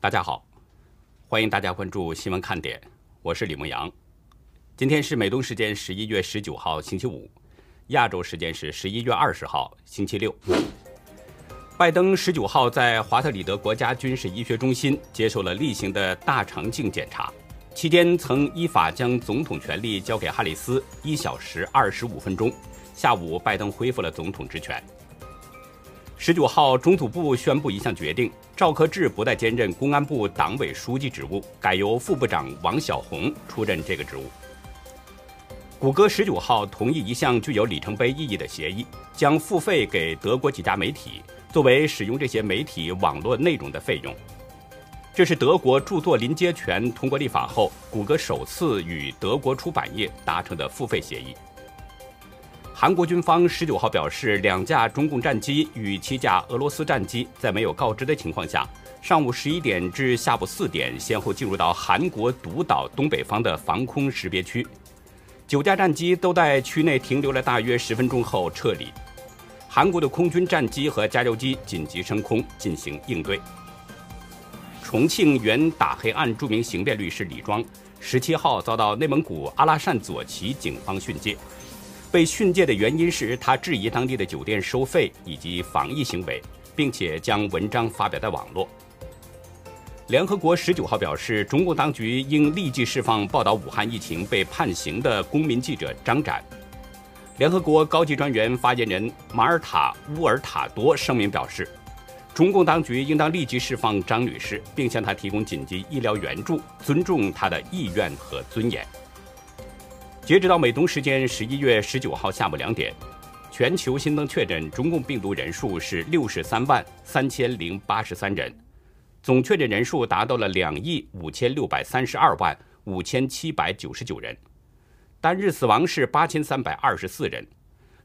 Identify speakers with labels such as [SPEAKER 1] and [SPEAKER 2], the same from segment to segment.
[SPEAKER 1] 大家好，欢迎大家关注新闻看点，我是李梦阳。今天是美东时间十一月十九号星期五，亚洲时间是十一月二十号星期六。拜登十九号在华特里德国家军事医学中心接受了例行的大肠镜检查，期间曾依法将总统权力交给哈里斯一小时二十五分钟。下午，拜登恢复了总统职权。十九号，中组部宣布一项决定：赵克志不再兼任公安部党委书记职务，改由副部长王晓红出任这个职务。谷歌十九号同意一项具有里程碑意义的协议，将付费给德国几家媒体，作为使用这些媒体网络内容的费用。这是德国著作临接权通过立法后，谷歌首次与德国出版业达成的付费协议。韩国军方十九号表示，两架中共战机与七架俄罗斯战机在没有告知的情况下，上午十一点至下午四点先后进入到韩国独岛东北方的防空识别区。九架战机都在区内停留了大约十分钟后撤离。韩国的空军战机和加油机紧急升空进行应对。重庆原打黑案著名刑辩律师李庄，十七号遭到内蒙古阿拉善左旗警方训诫。被训诫的原因是他质疑当地的酒店收费以及防疫行为，并且将文章发表在网络。联合国十九号表示，中共当局应立即释放报道武汉疫情被判刑的公民记者张展。联合国高级专员发言人马尔塔乌尔塔多声明表示，中共当局应当立即释放张女士，并向她提供紧急医疗援助，尊重她的意愿和尊严。截止到美东时间十一月十九号下午两点，全球新增确诊中共病毒人数是六十三万三千零八十三人，总确诊人数达到了两亿五千六百三十二万五千七百九十九人，单日死亡是八千三百二十四人，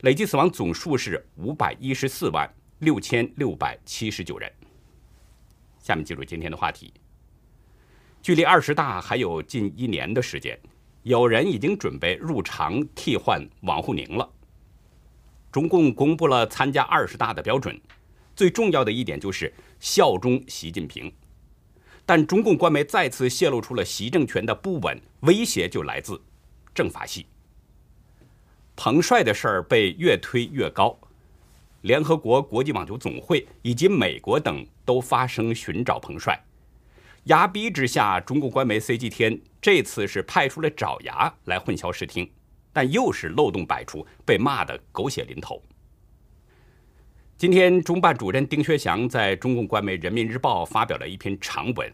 [SPEAKER 1] 累计死亡总数是五百一十四万六千六百七十九人。下面进入今天的话题，距离二十大还有近一年的时间。有人已经准备入常替换王沪宁了。中共公布了参加二十大的标准，最重要的一点就是效忠习近平。但中共官媒再次泄露出了习政权的不稳，威胁就来自政法系。彭帅的事儿被越推越高，联合国国际网球总会以及美国等都发声寻找彭帅。压逼之下，中共官媒 CG 天这次是派出了爪牙来混淆视听，但又是漏洞百出，被骂得狗血淋头。今天，中办主任丁薛祥在中共官媒人民日报发表了一篇长文，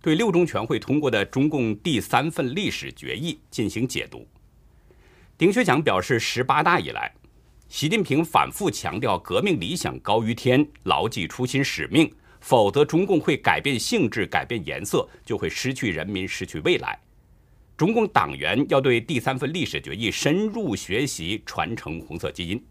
[SPEAKER 1] 对六中全会通过的中共第三份历史决议进行解读。丁薛祥表示，十八大以来，习近平反复强调革命理想高于天，牢记初心使命。否则，中共会改变性质、改变颜色，就会失去人民、失去未来。中共党员要对第三份历史决议深入学习、传承红色基因。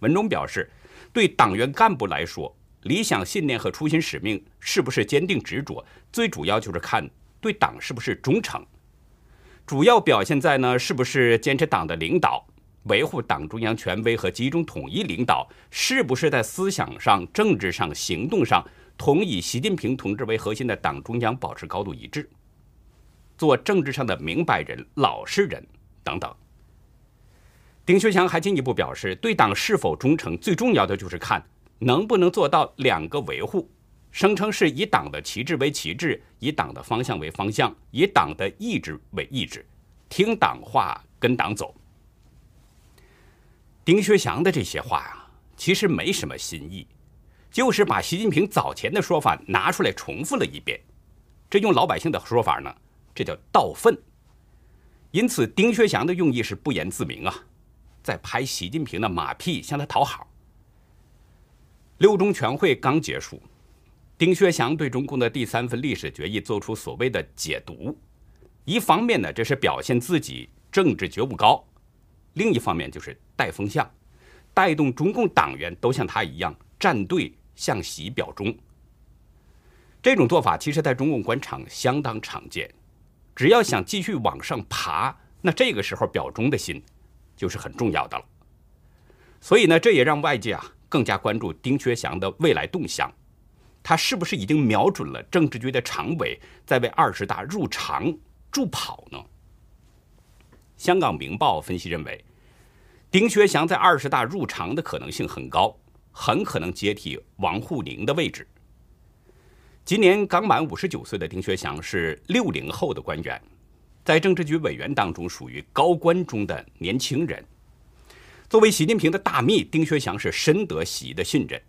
[SPEAKER 1] 文中表示，对党员干部来说，理想信念和初心使命是不是坚定执着，最主要就是看对党是不是忠诚。主要表现在呢，是不是坚持党的领导。维护党中央权威和集中统一领导，是不是在思想上、政治上、行动上同以习近平同志为核心的党中央保持高度一致？做政治上的明白人、老实人等等。丁薛祥还进一步表示，对党是否忠诚，最重要的就是看能不能做到两个维护，声称是以党的旗帜为旗帜，以党的方向为方向，以党的意志为意志，听党话，跟党走。丁薛祥的这些话啊，其实没什么新意，就是把习近平早前的说法拿出来重复了一遍。这用老百姓的说法呢，这叫倒粪。因此，丁薛祥的用意是不言自明啊，在拍习近平的马屁，向他讨好。六中全会刚结束，丁薛祥对中共的第三份历史决议做出所谓的解读，一方面呢，这是表现自己政治觉悟高。另一方面就是带风向，带动中共党员都像他一样站队向习表忠。这种做法其实在中共官场相当常见。只要想继续往上爬，那这个时候表忠的心就是很重要的了。所以呢，这也让外界啊更加关注丁薛祥的未来动向。他是不是已经瞄准了政治局的常委，在为二十大入常助跑呢？香港明报分析认为，丁薛祥在二十大入常的可能性很高，很可能接替王沪宁的位置。今年刚满五十九岁的丁薛祥是六零后的官员，在政治局委员当中属于高官中的年轻人。作为习近平的大秘，丁薛祥是深得习的信任。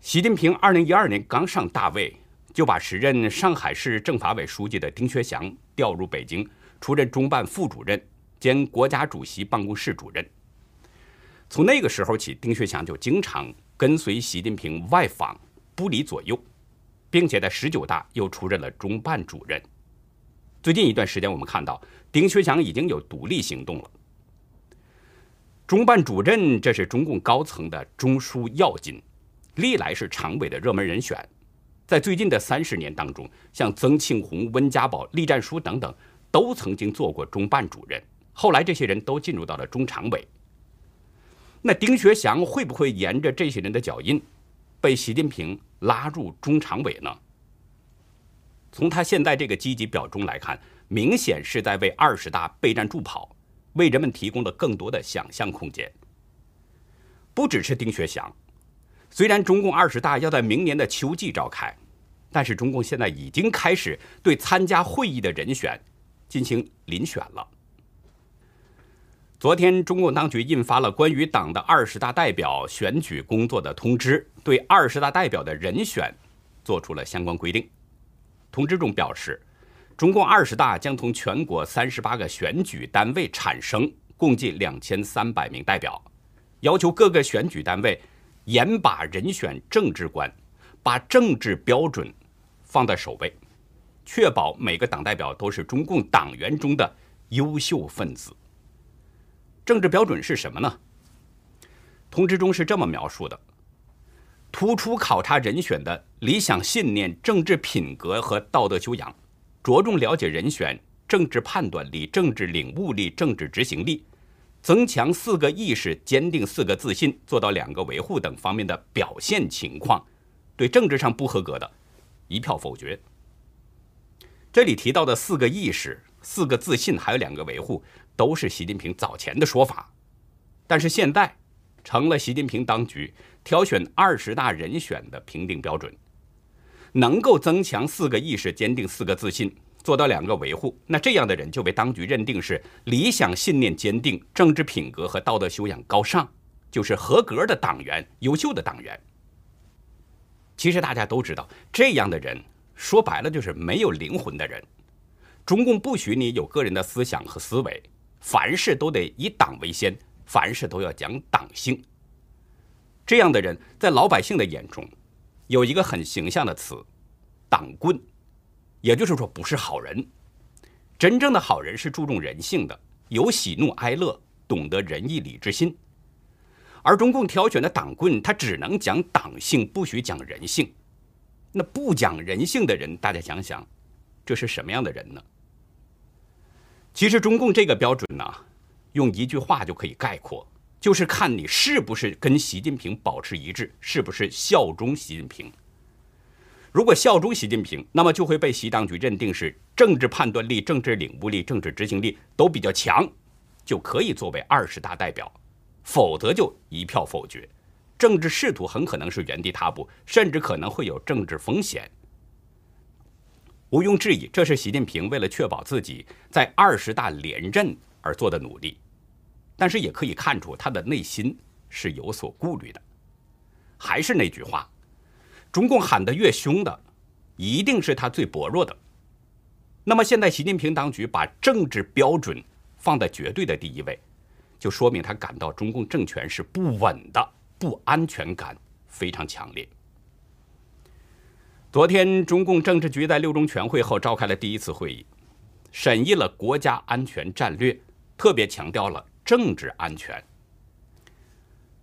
[SPEAKER 1] 习近平二零一二年刚上大位，就把时任上海市政法委书记的丁薛祥调入北京，出任中办副主任兼国家主席办公室主任。从那个时候起，丁薛祥就经常跟随习近平外访，不离左右，并且在十九大又出任了中办主任。最近一段时间，我们看到丁薛祥已经有独立行动了。中办主任，这是中共高层的中枢要津。历来是常委的热门人选，在最近的三十年当中，像曾庆红、温家宝、栗战书等等，都曾经做过中办主任。后来这些人都进入到了中常委。那丁学祥会不会沿着这些人的脚印，被习近平拉入中常委呢？从他现在这个积极表中来看，明显是在为二十大备战助跑，为人们提供了更多的想象空间。不只是丁学祥。虽然中共二十大要在明年的秋季召开，但是中共现在已经开始对参加会议的人选进行遴选了。昨天，中共当局印发了关于党的二十大代表选举工作的通知，对二十大代表的人选做出了相关规定。通知中表示，中共二十大将从全国三十八个选举单位产生共计两千三百名代表，要求各个选举单位。严把人选政治观，把政治标准放在首位，确保每个党代表都是中共党员中的优秀分子。政治标准是什么呢？通知中是这么描述的：突出考察人选的理想信念、政治品格和道德修养，着重了解人选政治判断力、政治领悟力、政治执行力。增强四个意识，坚定四个自信，做到两个维护等方面的表现情况，对政治上不合格的，一票否决。这里提到的四个意识、四个自信，还有两个维护，都是习近平早前的说法，但是现在成了习近平当局挑选二十大人选的评定标准，能够增强四个意识，坚定四个自信。做到两个维护，那这样的人就被当局认定是理想信念坚定、政治品格和道德修养高尚，就是合格的党员、优秀的党员。其实大家都知道，这样的人说白了就是没有灵魂的人。中共不许你有个人的思想和思维，凡事都得以党为先，凡事都要讲党性。这样的人在老百姓的眼中，有一个很形象的词——党棍。也就是说，不是好人。真正的好人是注重人性的，有喜怒哀乐，懂得仁义礼智信。而中共挑选的党棍，他只能讲党性，不许讲人性。那不讲人性的人，大家想想，这是什么样的人呢？其实，中共这个标准呢，用一句话就可以概括，就是看你是不是跟习近平保持一致，是不是效忠习近平。如果效忠习近平，那么就会被习当局认定是政治判断力、政治领悟力、政治执行力都比较强，就可以作为二十大代表；否则就一票否决，政治仕途很可能是原地踏步，甚至可能会有政治风险。毋庸置疑，这是习近平为了确保自己在二十大连任而做的努力，但是也可以看出他的内心是有所顾虑的。还是那句话。中共喊得越凶的，一定是他最薄弱的。那么现在习近平当局把政治标准放在绝对的第一位，就说明他感到中共政权是不稳的，不安全感非常强烈。昨天，中共政治局在六中全会后召开了第一次会议，审议了国家安全战略，特别强调了政治安全。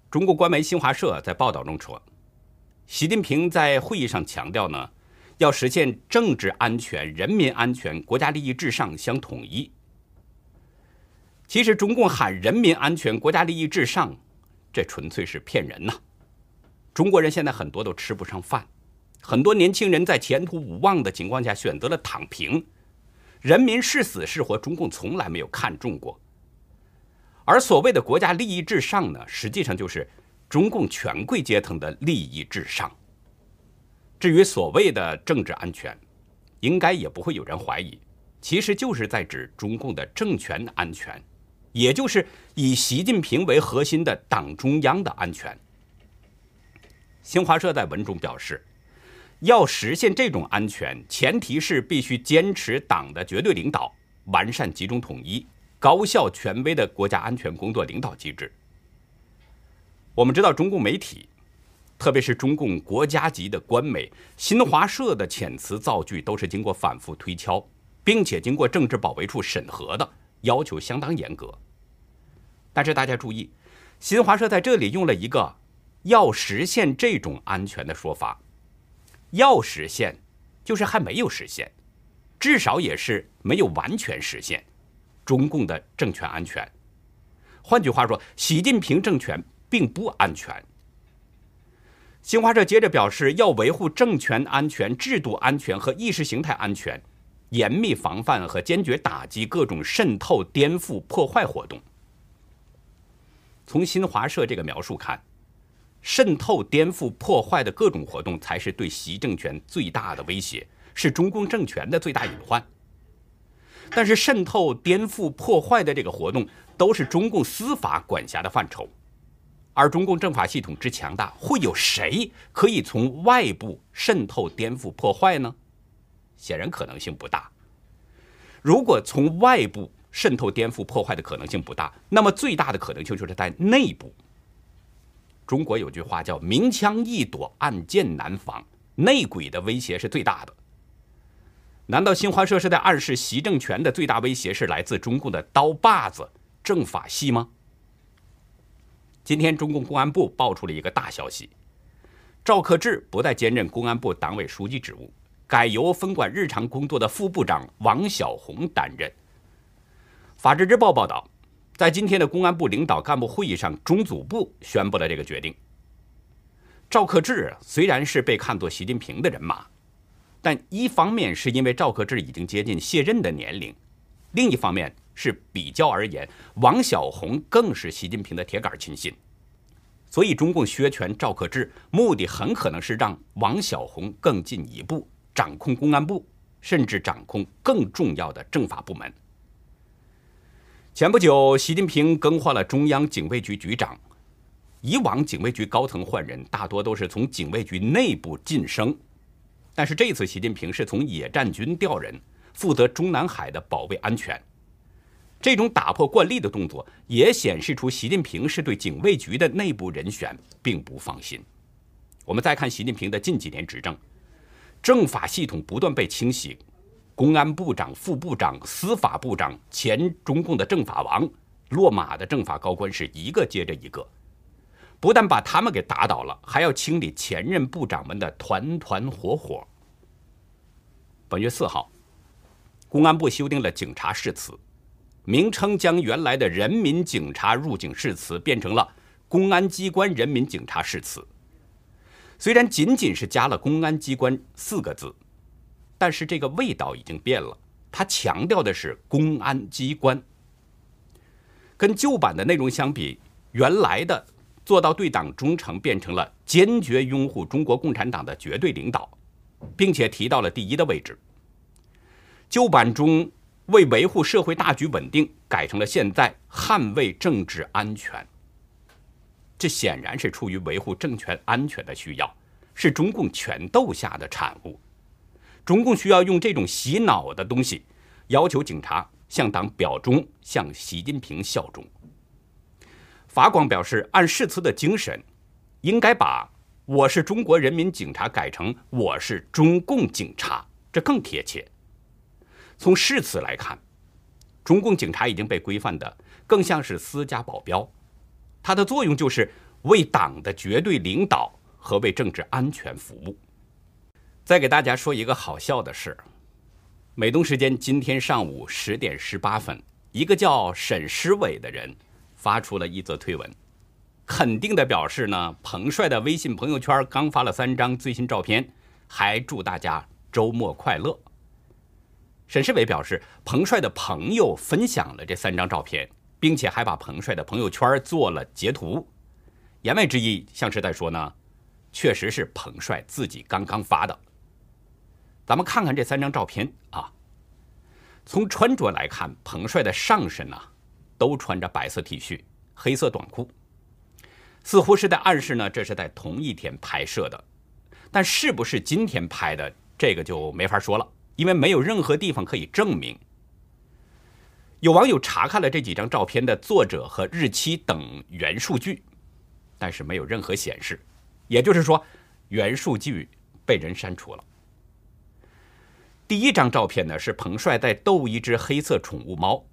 [SPEAKER 1] 中国官媒新华社在报道中说。习近平在会议上强调呢，要实现政治安全、人民安全、国家利益至上相统一。其实，中共喊人民安全、国家利益至上，这纯粹是骗人呐！中国人现在很多都吃不上饭，很多年轻人在前途无望的情况下选择了躺平。人民是死是活，中共从来没有看重过。而所谓的国家利益至上呢，实际上就是中共权贵阶层的利益至上。至于所谓的政治安全，应该也不会有人怀疑，其实就是在指中共的政权安全，也就是以习近平为核心的党中央的安全。新华社在文中表示，要实现这种安全，前提是必须坚持党的绝对领导，完善集中统一。高效权威的国家安全工作领导机制。我们知道，中共媒体，特别是中共国家级的官媒新华社的遣词造句，都是经过反复推敲，并且经过政治保卫处审核的，要求相当严格。但是大家注意，新华社在这里用了一个“要实现这种安全”的说法，“要实现”就是还没有实现，至少也是没有完全实现。中共的政权安全，换句话说，习近平政权并不安全。新华社接着表示，要维护政权安全、制度安全和意识形态安全，严密防范和坚决打击各种渗透、颠覆、破坏活动。从新华社这个描述看，渗透、颠覆、破坏的各种活动才是对习政权最大的威胁，是中共政权的最大隐患。但是渗透、颠覆、破坏的这个活动都是中共司法管辖的范畴，而中共政法系统之强大，会有谁可以从外部渗透、颠覆、破坏呢？显然可能性不大。如果从外部渗透、颠覆、破坏的可能性不大，那么最大的可能性就是在内部。中国有句话叫“明枪易躲，暗箭难防”，内鬼的威胁是最大的。难道新华社是在暗示习政权的最大威胁是来自中共的刀把子政法系吗？今天，中共公安部爆出了一个大消息：赵克志不再兼任公安部党委书记职务，改由分管日常工作的副部长王小红担任。法制日报报道，在今天的公安部领导干部会议上，中组部宣布了这个决定。赵克志虽然是被看作习近平的人马。但一方面是因为赵克志已经接近卸任的年龄，另一方面是比较而言，王小红更是习近平的铁杆亲信，所以中共削权赵克志，目的很可能是让王小红更进一步掌控公安部，甚至掌控更重要的政法部门。前不久，习近平更换了中央警卫局局长，以往警卫局高层换人大多都是从警卫局内部晋升。但是这次习近平是从野战军调人，负责中南海的保卫安全。这种打破惯例的动作，也显示出习近平是对警卫局的内部人选并不放心。我们再看习近平的近几年执政，政法系统不断被清洗，公安部长、副部长、司法部长、前中共的政法王、落马的政法高官是一个接着一个。不但把他们给打倒了，还要清理前任部长们的团团伙伙。本月四号，公安部修订了警察誓词，名称将原来的人民警察入警誓词变成了公安机关人民警察誓词。虽然仅仅是加了公安机关四个字，但是这个味道已经变了。它强调的是公安机关，跟旧版的内容相比，原来的。做到对党忠诚，变成了坚决拥护中国共产党的绝对领导，并且提到了第一的位置。旧版中为维护社会大局稳定，改成了现在捍卫政治安全。这显然是出于维护政权安全的需要，是中共权斗下的产物。中共需要用这种洗脑的东西，要求警察向党表忠，向习近平效忠。法广表示，按誓词的精神，应该把“我是中国人民警察”改成“我是中共警察”，这更贴切。从誓词来看，中共警察已经被规范的更像是私家保镖，它的作用就是为党的绝对领导和为政治安全服务。再给大家说一个好笑的事：美东时间今天上午十点十八分，一个叫沈诗伟的人。发出了一则推文，肯定的表示呢，彭帅的微信朋友圈刚发了三张最新照片，还祝大家周末快乐。沈世伟表示，彭帅的朋友分享了这三张照片，并且还把彭帅的朋友圈做了截图。言外之意像是在说呢，确实是彭帅自己刚刚发的。咱们看看这三张照片啊，从穿着来看，彭帅的上身呢都穿着白色 T 恤、黑色短裤，似乎是在暗示呢这是在同一天拍摄的。但是不是今天拍的，这个就没法说了。因为没有任何地方可以证明。有网友查看了这几张照片的作者和日期等原数据，但是没有任何显示，也就是说，原数据被人删除了。第一张照片呢是彭帅在逗一只黑色宠物猫，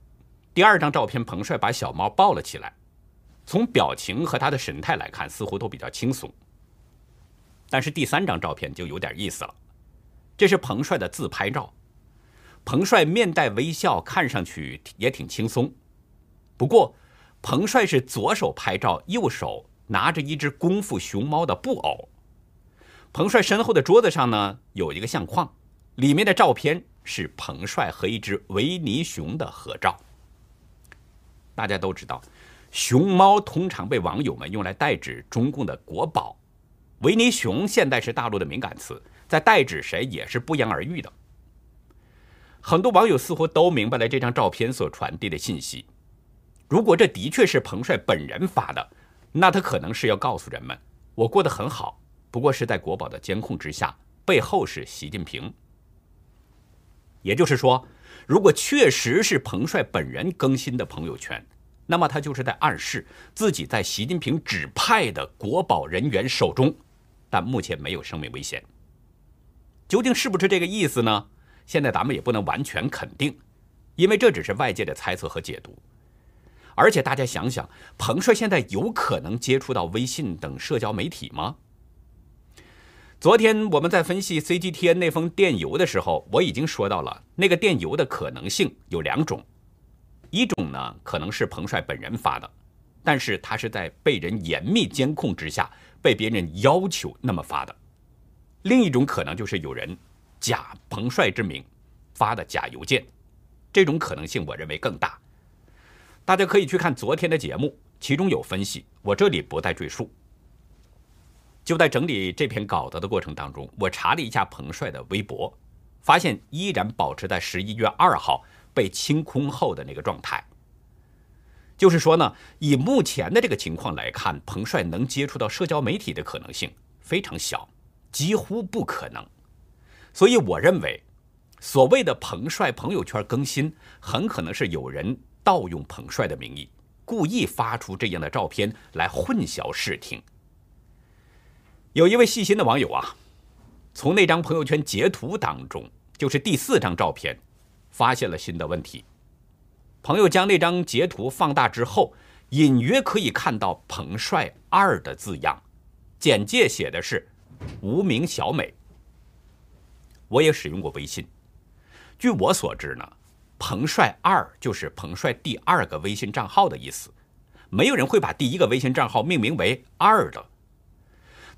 [SPEAKER 1] 第二张照片彭帅把小猫抱了起来，从表情和他的神态来看，似乎都比较轻松。但是第三张照片就有点意思了。这是彭帅的自拍照，彭帅面带微笑，看上去也挺轻松。不过，彭帅是左手拍照，右手拿着一只功夫熊猫的布偶。彭帅身后的桌子上呢有一个相框，里面的照片是彭帅和一只维尼熊的合照。大家都知道，熊猫通常被网友们用来代指中共的国宝，维尼熊现在是大陆的敏感词。在代指谁也是不言而喻的。很多网友似乎都明白了这张照片所传递的信息。如果这的确是彭帅本人发的，那他可能是要告诉人们：我过得很好，不过是在国宝的监控之下，背后是习近平。也就是说，如果确实是彭帅本人更新的朋友圈，那么他就是在暗示自己在习近平指派的国宝人员手中，但目前没有生命危险。究竟是不是这个意思呢？现在咱们也不能完全肯定，因为这只是外界的猜测和解读。而且大家想想，彭帅现在有可能接触到微信等社交媒体吗？昨天我们在分析 CGTN 那封电邮的时候，我已经说到了那个电邮的可能性有两种，一种呢可能是彭帅本人发的，但是他是在被人严密监控之下，被别人要求那么发的。另一种可能就是有人假彭帅之名发的假邮件，这种可能性我认为更大。大家可以去看昨天的节目，其中有分析，我这里不再赘述。就在整理这篇稿子的过程当中，我查了一下彭帅的微博，发现依然保持在十一月二号被清空后的那个状态。就是说呢，以目前的这个情况来看，彭帅能接触到社交媒体的可能性非常小。几乎不可能，所以我认为，所谓的彭帅朋友圈更新，很可能是有人盗用彭帅的名义，故意发出这样的照片来混淆视听。有一位细心的网友啊，从那张朋友圈截图当中，就是第四张照片，发现了新的问题。朋友将那张截图放大之后，隐约可以看到“彭帅二”的字样，简介写的是。无名小美，我也使用过微信。据我所知呢，彭帅二就是彭帅第二个微信账号的意思。没有人会把第一个微信账号命名为二的。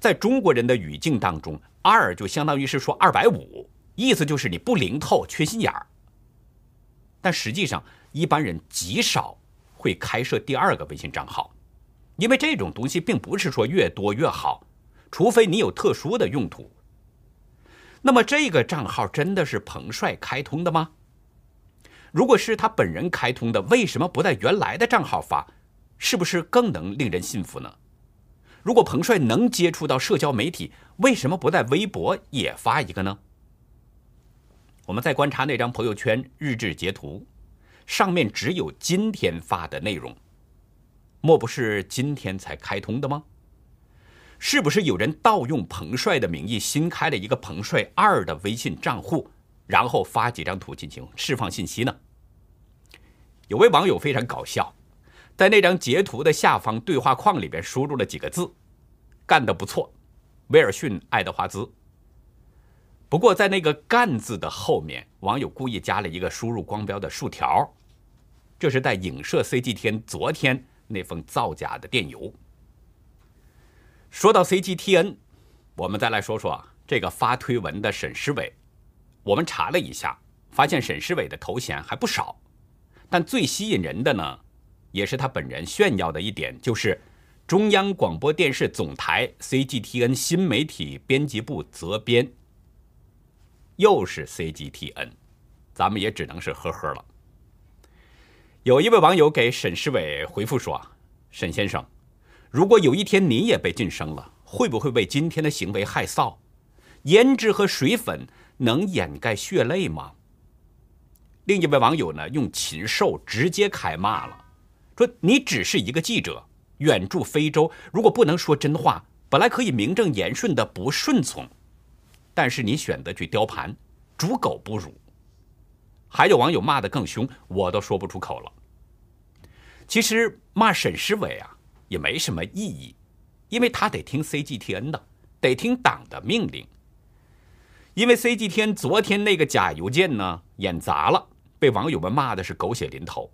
[SPEAKER 1] 在中国人的语境当中，二就相当于是说二百五，意思就是你不灵透、缺心眼儿。但实际上，一般人极少会开设第二个微信账号，因为这种东西并不是说越多越好。除非你有特殊的用途，那么这个账号真的是彭帅开通的吗？如果是他本人开通的，为什么不在原来的账号发？是不是更能令人信服呢？如果彭帅能接触到社交媒体，为什么不在微博也发一个呢？我们再观察那张朋友圈日志截图，上面只有今天发的内容，莫不是今天才开通的吗？是不是有人盗用彭帅的名义新开了一个彭帅二的微信账户，然后发几张图进行释放信息呢？有位网友非常搞笑，在那张截图的下方对话框里边输入了几个字：“干得不错，威尔逊·爱德华兹。”不过在那个“干”字的后面，网友故意加了一个输入光标的竖条，这是在影射 CG 天昨天那封造假的电邮。说到 CGTN，我们再来说说这个发推文的沈诗伟，我们查了一下，发现沈诗伟的头衔还不少，但最吸引人的呢，也是他本人炫耀的一点，就是中央广播电视总台 CGTN 新媒体编辑部责编，又是 CGTN，咱们也只能是呵呵了。有一位网友给沈诗伟回复说：“沈先生，如果有一天你也被晋升了，会不会为今天的行为害臊？胭脂和水粉能掩盖血泪吗？”另一位网友呢，用禽兽直接开骂了，说：“你只是一个记者，远驻非洲，如果不能说真话，本来可以名正言顺的不顺从，但是你选择去雕盘，猪狗不如。”还有网友骂得更凶，我都说不出口了。其实骂沈诗伟啊也没什么意义，因为他得听 CGTN 的，得听党的命令。因为 CGTN 昨天那个假邮件呢演砸了，被网友们骂的是狗血淋头，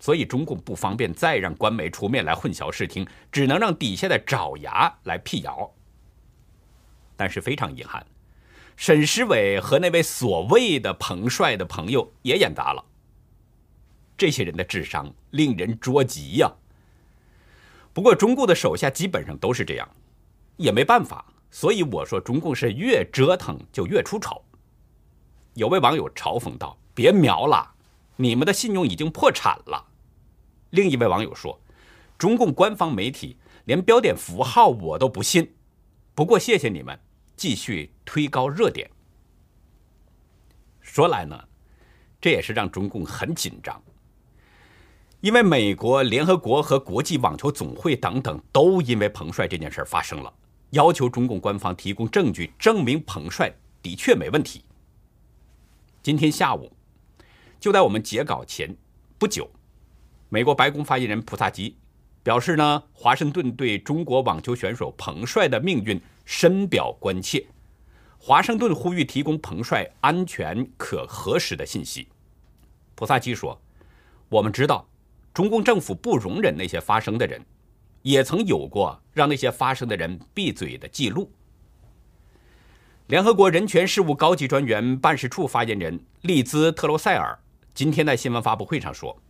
[SPEAKER 1] 所以中共不方便再让官媒出面来混淆视听，只能让底下的爪牙来辟谣。但是非常遗憾。沈诗伟和那位所谓的彭帅的朋友也演砸了。这些人的智商令人捉急呀。不过中共的手下基本上都是这样，也没办法。所以我说中共是越折腾就越出丑。有位网友嘲讽道：“别瞄了，你们的信用已经破产了。”另一位网友说：“中共官方媒体连标点符号我都不信。”不过谢谢你们。继续推高热点。说来呢，这也是让中共很紧张，因为美国、联合国和国际网球总会等等都因为彭帅这件事发生了，要求中共官方提供证据证明彭帅的确没问题。今天下午，就在我们截稿前不久，美国白宫发言人普萨基表示呢，华盛顿对中国网球选手彭帅的命运。深表关切，华盛顿呼吁提供彭帅安全可核实的信息。普萨基说：“我们知道，中共政府不容忍那些发声的人，也曾有过让那些发声的人闭嘴的记录。”联合国人权事务高级专员办事处发言人利兹特罗塞尔今天在新闻发布会上说：“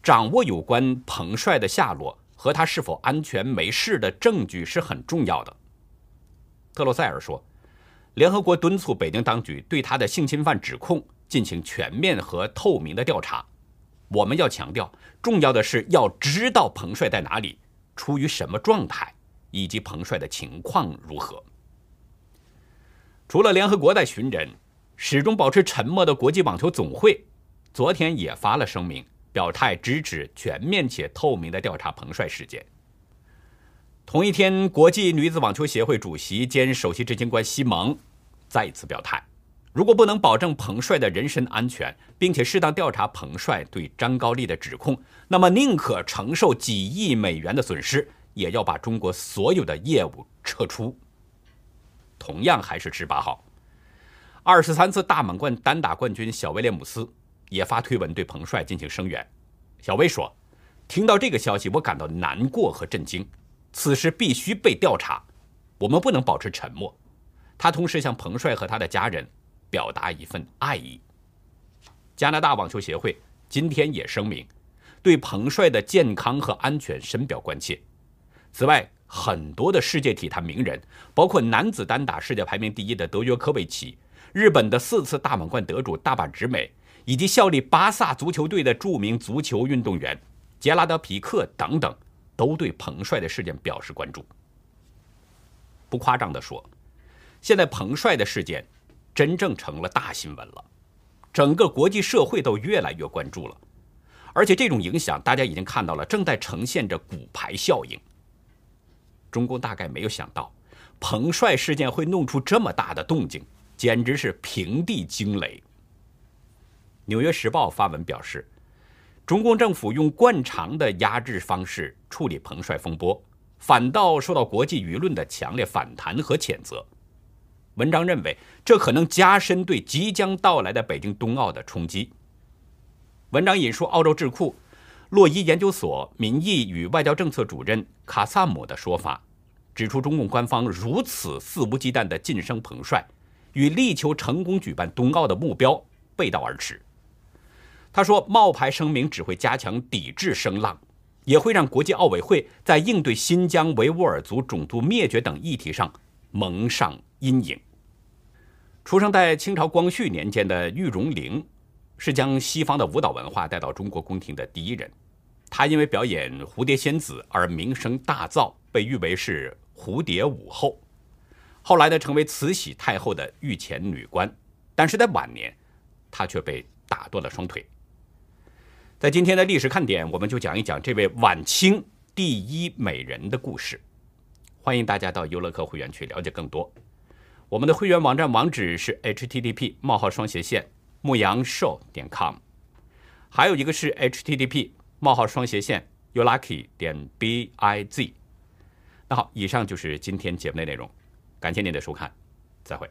[SPEAKER 1] 掌握有关彭帅的下落和他是否安全没事的证据是很重要的。”特洛塞尔说：“联合国敦促北京当局对他的性侵犯指控进行全面和透明的调查。我们要强调，重要的是要知道彭帅在哪里，处于什么状态，以及彭帅的情况如何。”除了联合国在寻人，始终保持沉默的国际网球总会昨天也发了声明，表态支持全面且透明的调查彭帅事件。同一天，国际女子网球协会主席兼首席执行官西蒙再次表态：如果不能保证彭帅的人身安全，并且适当调查彭帅对张高丽的指控，那么宁可承受几亿美元的损失，也要把中国所有的业务撤出。同样还是十八号，二十三次大满贯单打冠军小威廉姆斯也发推文对彭帅进行声援。小威说：“听到这个消息，我感到难过和震惊。”此事必须被调查，我们不能保持沉默。他同时向彭帅和他的家人表达一份爱意。加拿大网球协会今天也声明，对彭帅的健康和安全深表关切。此外，很多的世界体坛名人，包括男子单打世界排名第一的德约科维奇、日本的四次大满贯得主大阪直美，以及效力巴萨足球队的著名足球运动员杰拉德皮克等等。都对彭帅的事件表示关注。不夸张地说，现在彭帅的事件真正成了大新闻了，整个国际社会都越来越关注了。而且这种影响，大家已经看到了，正在呈现着骨牌效应。中共大概没有想到，彭帅事件会弄出这么大的动静，简直是平地惊雷。纽约时报发文表示。中共政府用惯常的压制方式处理彭帅风波，反倒受到国际舆论的强烈反弹和谴责。文章认为，这可能加深对即将到来的北京冬奥的冲击。文章引述澳洲智库洛伊研究所民意与外交政策主任卡萨姆的说法，指出中共官方如此肆无忌惮的晋升彭帅，与力求成功举办冬奥的目标背道而驰。他说，冒牌声明只会加强抵制声浪，也会让国际奥委会在应对新疆维吾尔族种族灭绝等议题上蒙上阴影。出生在清朝光绪年间的玉荣玲，是将西方的舞蹈文化带到中国宫廷的第一人。她因为表演蝴蝶仙子而名声大噪，被誉为是蝴蝶舞后。后来呢，成为慈禧太后的御前女官，但是在晚年，她却被打断了双腿。在今天的历史看点，我们就讲一讲这位晚清第一美人的故事。欢迎大家到优乐客会员去了解更多。我们的会员网站网址是 http: 冒号双斜线牧羊兽点 com，还有一个是 http: 冒号双斜线 youlucky 点 biz。那好，以上就是今天节目的内容，感谢您的收看，再会。